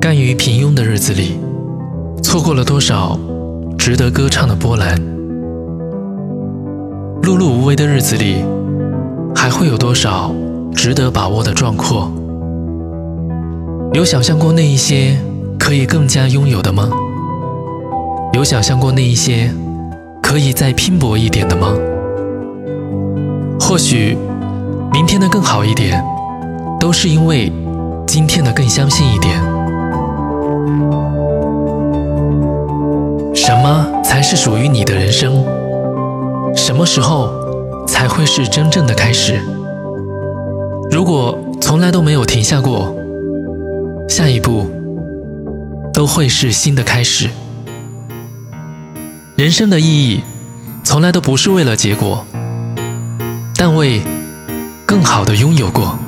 甘于平庸的日子里，错过了多少值得歌唱的波澜？碌碌无为的日子里，还会有多少值得把握的壮阔？有想象过那一些可以更加拥有的吗？有想象过那一些可以再拼搏一点的吗？或许明天的更好一点，都是因为今天的更相信一点。什么才是属于你的人生？什么时候才会是真正的开始？如果从来都没有停下过，下一步都会是新的开始。人生的意义从来都不是为了结果，但为更好的拥有过。